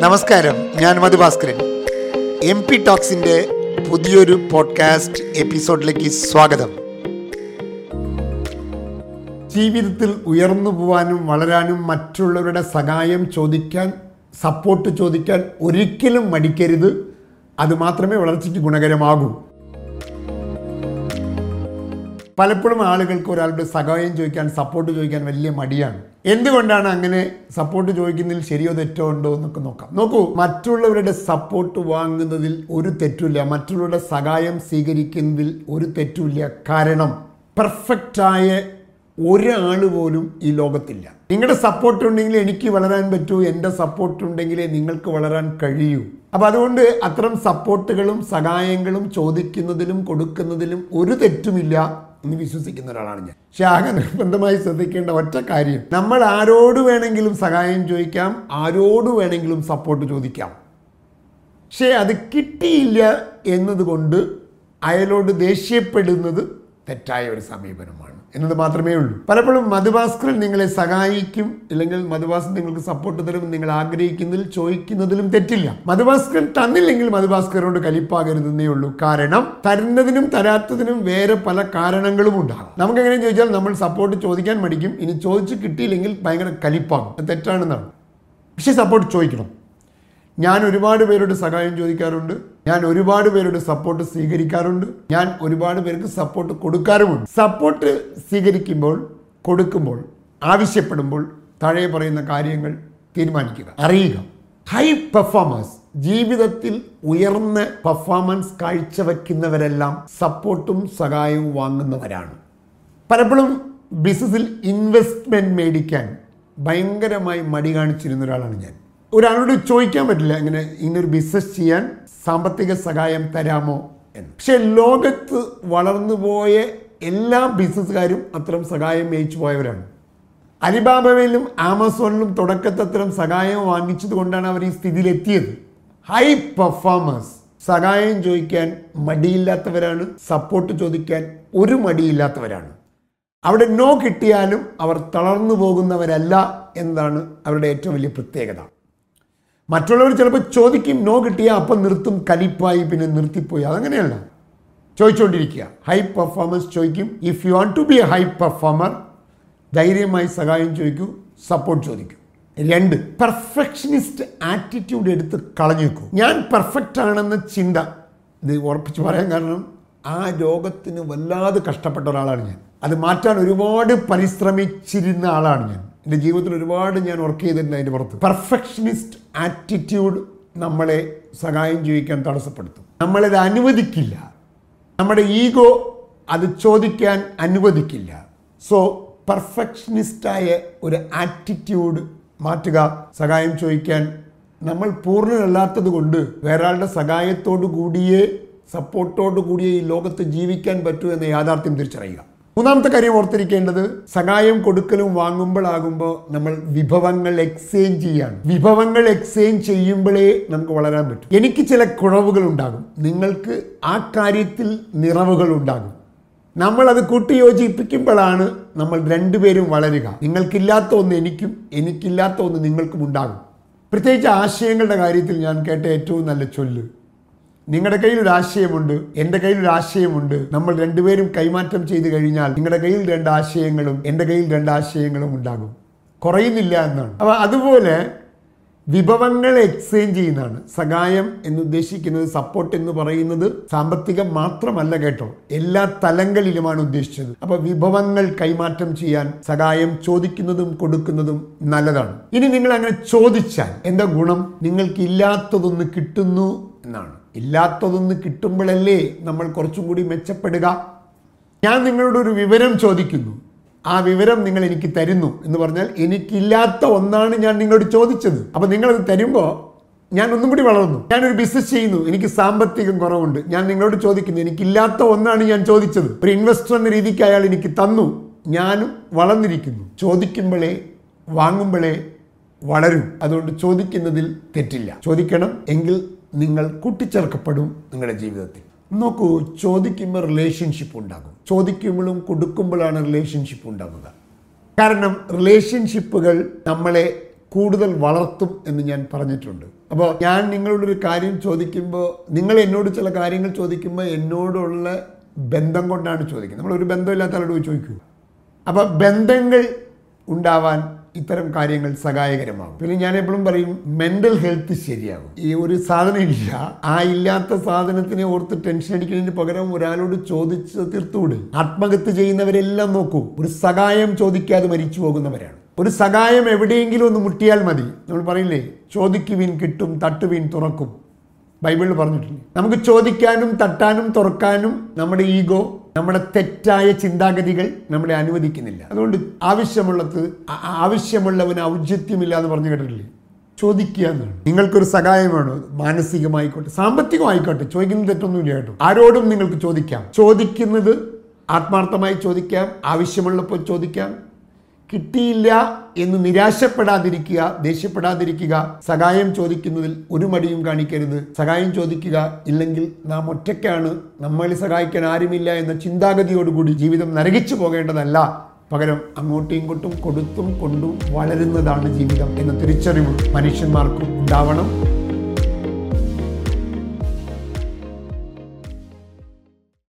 നമസ്കാരം ഞാൻ Madhu Bhaskaran M P ടോക്സിന്റെ പുതിയൊരു പോഡ്കാസ്റ്റ് എപ്പിസോഡിലേക്ക് സ്വാഗതം. ജീവിതത്തിൽ ഉയർന്നു പോവാനും വളരാനും മറ്റുള്ളവരുടെ സഹായം ചോദിക്കാൻ സപ്പോർട്ട് ചോദിക്കാൻ ഒരിക്കലും മടിക്കരുത്. അത് മാത്രമേ വളർച്ചയ്ക്ക് ഗുണകരമാകൂ. പലപ്പോഴും ആളുകൾക്ക് ഒരാളുടെ സഹായം ചോദിക്കാൻ സപ്പോർട്ട് ചോദിക്കാൻ വലിയ മടിയാണ്. എന്തുകൊണ്ടാണ് അങ്ങനെ സപ്പോർട്ട് ചോദിക്കുന്നതിൽ ശരിയോ തെറ്റോ ഉണ്ടോ എന്നൊക്കെ നോക്കാം. നോക്കൂ മറ്റുള്ളവരുടെ സപ്പോർട്ട് വാങ്ങുന്നതിൽ ഒരു തെറ്റുമില്ല. മറ്റുള്ളവരുടെ സഹായം സ്വീകരിക്കുന്നതിൽ ഒരു തെറ്റുമില്ല. കാരണം പെർഫെക്റ്റായ ഒരാൾ പോലും ഈ ലോകത്തില്ല. നിങ്ങളുടെ സപ്പോർട്ട് ഉണ്ടെങ്കിൽ എനിക്ക് വളരാൻ പറ്റൂ എന്റെ സപ്പോർട്ട് ഉണ്ടെങ്കിലേ നിങ്ങൾക്ക് വളരാൻ കഴിയൂ. അപ്പം അതുകൊണ്ട് അത്തരം സപ്പോർട്ടുകളും സഹായങ്ങളും ചോദിക്കുന്നതിലും കൊടുക്കുന്നതിലും ഒരു തെറ്റുമില്ല. എന്ന് വിശ്വസിക്കുന്ന ഒരാളാണ് ഞാൻ. പക്ഷെ ആകെ നിർബന്ധമായി ശ്രദ്ധിക്കേണ്ട ഒറ്റ കാര്യം. നമ്മൾ ആരോട് വേണമെങ്കിലും സഹായം ചോദിക്കാം ആരോട് വേണമെങ്കിലും സപ്പോർട്ട് ചോദിക്കാം. പക്ഷേ അത് കിട്ടിയില്ല എന്നതുകൊണ്ട് അയാളോട് ദേഷ്യപ്പെടുന്നത് തെറ്റായ ഒരു സമീപനമാണ്. എന്നത് മാത്രമേ ഉള്ളൂ. പലപ്പോഴും മധുഭാസ്കരൻ നിങ്ങളെ സഹായിക്കും ഇല്ലെങ്കിൽ മധുഭാസ്കരൻ നിങ്ങൾക്ക് സപ്പോർട്ട് തരും നിങ്ങൾ ആഗ്രഹിക്കുന്നതിൽ ചോദിക്കുന്നതിലും തെറ്റില്ല. മധുഭാസ്കരൻ തന്നില്ലെങ്കിൽ മധുഭാസ്കരനോട് കലിപ്പാകരുതെന്നേ ഉള്ളൂ. കാരണം തരുന്നതിനും തരാത്തതിനും വേറെ പല കാരണങ്ങളും ഉണ്ടാകും. നമുക്ക് എങ്ങനെ ചോദിച്ചാൽ നമ്മൾ സപ്പോർട്ട് ചോദിക്കാൻ മടിക്കും. ഇനി ചോദിച്ച് കിട്ടിയില്ലെങ്കിൽ ഭയങ്കര കലിപ്പാകും. തെറ്റാണെന്നാണ്. പക്ഷേ സപ്പോർട്ട് ചോദിക്കണം. ഞാൻ ഒരുപാട് പേരുടെ സഹായം ചോദിക്കാറുണ്ട്. ഞാൻ ഒരുപാട് പേരുടെ സപ്പോർട്ട് സ്വീകരിക്കാറുണ്ട്. ഞാൻ ഒരുപാട് പേർക്ക് സപ്പോർട്ട് കൊടുക്കാറുമുണ്ട്. സപ്പോർട്ട് സ്വീകരിക്കുമ്പോൾ കൊടുക്കുമ്പോൾ ആവശ്യപ്പെടുമ്പോൾ താഴെ പറയുന്ന കാര്യങ്ങൾ തീരുമാനിക്കുക. അറിയുക. ഹൈ പെർഫോമൻസ് ജീവിതത്തിൽ ഉയർന്ന പെർഫോമൻസ് കാഴ്ചവെക്കുന്നവരെല്ലാം സപ്പോർട്ടും സഹായവും വാങ്ങുന്നവരാണ്. പലപ്പോഴും ബിസിനസ്സിൽ ഇൻവെസ്റ്റ്മെന്റ് മേടിക്കാൻ ഭയങ്കരമായി മടി കാണിച്ചിരുന്ന ഒരാളാണ് ഞാൻ. ഒരാളോട് ചോദിക്കാൻ പറ്റില്ല. ഇങ്ങനെ ഇങ്ങനൊരു ബിസിനസ് ചെയ്യാൻ സാമ്പത്തിക സഹായം തരാമോ എന്ന്. പക്ഷെ ലോകത്ത് വളർന്നു പോയ എല്ലാ ബിസിനസ്സുകാരും അത്തരം സഹായം മേയിച്ചു പോയവരാണ്. അലിബാബയിലും ആമസോണിലും തുടക്കത്തിൽ അത്തരം സഹായം വാങ്ങിച്ചത് കൊണ്ടാണ് അവർ ഈ സ്ഥിതിയിലെത്തിയത്. ഹൈ പെർഫോമേഴ്സ് സഹായം ചോദിക്കാൻ മടിയില്ലാത്തവരാണ്. സപ്പോർട്ട് ചോദിക്കാൻ ഒരു മടിയില്ലാത്തവരാണ്. അവിടെ നോ കിട്ടിയാലും അവർ തളർന്നു പോകുന്നവരല്ല എന്നതാണ് അവരുടെ ഏറ്റവും വലിയ പ്രത്യേകത. മറ്റുള്ളവർ ചിലപ്പോൾ ചോദിക്കും നോ കിട്ടിയാൽ അപ്പം നിർത്തും കലിപ്പായി പിന്നെ നിർത്തിപ്പോയി. അതങ്ങനെയല്ല. ചോദിച്ചുകൊണ്ടിരിക്കുക ഹൈ പെർഫോമൻസ് ചോദിക്കും if you want to be a high performer ധൈര്യമായി സഹായം ചോദിക്കൂ സപ്പോർട്ട് ചോദിക്കും. രണ്ട് പെർഫെക്ഷനിസ്റ്റ് ആറ്റിറ്റ്യൂഡ് എടുത്ത് കളഞ്ഞു വെക്കൂ. ഞാൻ പെർഫെക്റ്റ് ആണെന്ന ചിന്ത ഇത് ഉറപ്പിച്ച് പറയാൻ കാരണം ആ രോഗത്തിന് വല്ലാതെ കഷ്ടപ്പെട്ട ഒരാളാണ് ഞാൻ. അത് മാറ്റാൻ ഒരുപാട് പരിശ്രമിച്ചിരുന്ന ആളാണ് ഞാൻ. എന്റെ ജീവിതത്തിൽ ഒരുപാട് ഞാൻ വർക്ക് ചെയ്തിട്ടുണ്ട് അതിന്റെ പുറത്ത്. പെർഫെക്ഷനിസ്റ്റ് ആറ്റിറ്റ്യൂഡ് നമ്മളെ സഹായം ചോദിക്കാൻ തടസ്സപ്പെടുത്തും. നമ്മളിത് അനുവദിക്കില്ല. നമ്മുടെ ഈഗോ അത് ചോദിക്കാൻ അനുവദിക്കില്ല. സോ പെർഫെക്ഷനിസ്റ്റായ ഒരു ആറ്റിറ്റ്യൂഡ് മാറ്റുക സഹായം ചോദിക്കാൻ നമ്മൾ പൂർണനല്ലാത്തത് കൊണ്ട് വേറെ സഹായത്തോടു കൂടിയേ സപ്പോർട്ടോടു കൂടിയേ ഈ ലോകത്ത് ജീവിക്കാൻ പറ്റൂ എന്ന യാഥാർത്ഥ്യം തിരിച്ചറിയുക. മൂന്നാമത്തെ കാര്യം ഓർത്തിരിക്കേണ്ടത് സഹായം കൊടുക്കലും വാങ്ങുമ്പോഴാകുമ്പോൾ നമ്മൾ വിഭവങ്ങൾ എക്സ്ചേഞ്ച് ചെയ്യാണ്. വിഭവങ്ങൾ എക്സ്ചേഞ്ച് ചെയ്യുമ്പോഴേ നമുക്ക് വളരാൻ പറ്റും. എനിക്ക് ചില കുറവുകൾ ഉണ്ടാകും. നിങ്ങൾക്ക് ആ കാര്യത്തിൽ നിറവുകൾ ഉണ്ടാകും. നമ്മൾ അത് കൂട്ടിയോജിപ്പിക്കുമ്പോഴാണ് നമ്മൾ രണ്ടുപേരും വളരുക. നിങ്ങൾക്കില്ലാത്ത ഒന്ന് എനിക്കും എനിക്കില്ലാത്ത ഒന്ന് നിങ്ങൾക്കും ഉണ്ടാകും. പ്രത്യേകിച്ച് ആശയങ്ങളുടെ കാര്യത്തിൽ ഞാൻ കേട്ട ഏറ്റവും നല്ല ചൊല്ല് നിങ്ങളുടെ കയ്യിൽ ഒരു ആശയമുണ്ട് എന്റെ കയ്യിൽ ഒരു ആശയമുണ്ട്. നമ്മൾ രണ്ടുപേരും കൈമാറ്റം ചെയ്തു കഴിഞ്ഞാൽ നിങ്ങളുടെ കയ്യിൽ രണ്ട് ആശയങ്ങളും എന്റെ കയ്യിൽ രണ്ട് ആശയങ്ങളും ഉണ്ടാകും. കുറയുന്നില്ല എന്നാണ്. അപ്പോൾ അതുപോലെ വിഭവങ്ങൾ എക്സ്ചേഞ്ച് ചെയ്യുന്നതാണ്. സഹായം എന്ന് ഉദ്ദേശിക്കുന്നത് സപ്പോർട്ട് എന്ന് പറയുന്നത് സാമ്പത്തികം മാത്രമല്ല കേട്ടോ. എല്ലാ തലങ്ങളിലുമാണ് ഉദ്ദേശിച്ചത്. അപ്പോൾ വിഭവങ്ങൾ കൈമാറ്റം ചെയ്യാൻ സഹായം ചോദിക്കുന്നതും കൊടുക്കുന്നതും നല്ലതാണ്. ഇനി നിങ്ങൾ അങ്ങനെ ചോദിച്ചാൽ എന്താ ഗുണം? നിങ്ങൾക്ക് ഇല്ലാത്തതൊന്ന് കിട്ടുന്നു എന്നാണ്. ഇല്ലാത്തതൊന്ന് കിട്ടുമ്പോഴല്ലേ നമ്മൾ കുറച്ചും കൂടി മെച്ചപ്പെടുക? ഞാൻ നിങ്ങളോട് ഒരു വിവരം ചോദിക്കുന്നു. ആ വിവരം നിങ്ങൾ എനിക്ക് തരുന്നു എന്ന് പറഞ്ഞാൽ എനിക്കില്ലാത്ത ഒന്നാണ് ഞാൻ നിങ്ങളോട് ചോദിച്ചത്. അപ്പൊ നിങ്ങളത് തരുമ്പോൾ ഞാൻ ഒന്നും കൂടി വളർന്നു. ഞാനൊരു ബിസിനസ് ചെയ്യുന്നു. എനിക്ക് സാമ്പത്തികം കുറവുണ്ട്. ഞാൻ നിങ്ങളോട് ചോദിക്കുന്നു എനിക്കില്ലാത്ത ഒന്നാണ് ഞാൻ ചോദിച്ചത്. ഒരു ഇൻവെസ്റ്റർ എന്ന രീതിക്ക് അയാൾ എനിക്ക് തന്നു. ഞാനും വളർന്നിരിക്കുന്നു. ചോദിക്കുമ്പോഴേ വാങ്ങുമ്പോഴേ വളരും. അതുകൊണ്ട് ചോദിക്കുന്നതിൽ തെറ്റില്ല. ചോദിക്കണം എങ്കിൽ നിങ്ങൾ കൂട്ടിച്ചേർക്കപ്പെടും നിങ്ങളുടെ ജീവിതത്തിൽ. നോക്കൂ ചോദിക്കുമ്പോൾ റിലേഷൻഷിപ്പ് ഉണ്ടാകും. ചോദിക്കുമ്പോഴും കൊടുക്കുമ്പോഴാണ് റിലേഷൻഷിപ്പ് ഉണ്ടാകുക കാരണം റിലേഷൻഷിപ്പുകൾ നമ്മളെ കൂടുതൽ വളർത്തും എന്ന് ഞാൻ പറഞ്ഞിട്ടുണ്ട്. അപ്പോൾ ഞാൻ നിങ്ങളോടൊരു കാര്യം ചോദിക്കുമ്പോൾ നിങ്ങൾ എന്നോട് ചില കാര്യങ്ങൾ ചോദിക്കുമ്പോൾ എന്നോടുള്ള ബന്ധം കൊണ്ടാണ് ചോദിക്കുന്നത്. നമ്മളൊരു ബന്ധമില്ലാത്ത ആളോട് ചോദിക്കൂ. അപ്പോൾ ബന്ധങ്ങൾ ഉണ്ടാവാൻ ഇത്തരം കാര്യങ്ങൾ സഹായകരമാകും. പിന്നെ ഞാൻ എപ്പോഴും പറയും മെന്റൽ ഹെൽത്ത് ശരിയാകും. ഈ ഒരു സാധനം ഇല്ല ആ ഇല്ലാത്ത സാധനത്തിനെ ഓർത്ത് ടെൻഷൻ അടിക്കുന്നതിന് പകരം ഒരാളോട് ചോദിച്ച് തീർത്തുവിട്. ആത്മഹത്യ ചെയ്യുന്നവരെല്ലാം നോക്കൂ. ഒരു സഹായം ചോദിക്കാതെ മരിച്ചു പോകുന്നവരാണ്. ഒരു സഹായം എവിടെയെങ്കിലും ഒന്ന് മുട്ടിയാൽ മതി. നമ്മൾ പറയില്ലേ ചോദിക്കുവിൻ കിട്ടും തട്ടുവിൻ തുറക്കും. ബൈബിളിൽ പറഞ്ഞിട്ടില്ലേ? നമുക്ക് ചോദിക്കാനും തട്ടാനും തുറക്കാനും നമ്മുടെ ഈഗോ നമ്മുടെ തെറ്റായ ചിന്താഗതികൾ നമ്മളെ അനുവദിക്കുന്നില്ല. അതുകൊണ്ട് ആവശ്യമുള്ളത് ആവശ്യമുള്ളവന് ഔചിത്യമില്ല എന്ന് പറഞ്ഞു കേട്ടിട്ടില്ലേ? ചോദിക്കുക എന്നാണ്. നിങ്ങൾക്കൊരു സഹായം വേണോ? മാനസികമായിക്കോട്ടെ സാമ്പത്തികമായിക്കോട്ടെ ചോദിക്കുന്നത് തെറ്റൊന്നുമില്ല കേട്ടോ. ആരോടും നിങ്ങൾക്ക് ചോദിക്കാം. ചോദിക്കുന്നത് ആത്മാർത്ഥമായി ചോദിക്കാം ആവശ്യമുള്ളപ്പോൾ ചോദിക്കാം കിട്ടിയില്ല എന്ന് നിരാശപ്പെടാതിരിക്കുക ദേഷ്യപ്പെടാതിരിക്കുക സഹായം ചോദിക്കുന്നതിൽ ഒരു മടിയും കാണിക്കരുത്. സഹായം ചോദിക്കുക ഇല്ലെങ്കിൽ നാം ഒറ്റയ്ക്കാണ്. നമ്മളെ സഹായിക്കാൻ ആരുമില്ല എന്ന ചിന്താഗതിയോടുകൂടി ജീവിതം നരകിച്ചു പോകേണ്ടതല്ല. പകരം അങ്ങോട്ടും ഇങ്ങോട്ടും കൊടുത്തും കൊണ്ടും വളരുന്നതാണ് ജീവിതം എന്ന തിരിച്ചറിവ് മനുഷ്യന്മാർക്കും ഉണ്ടാവണം.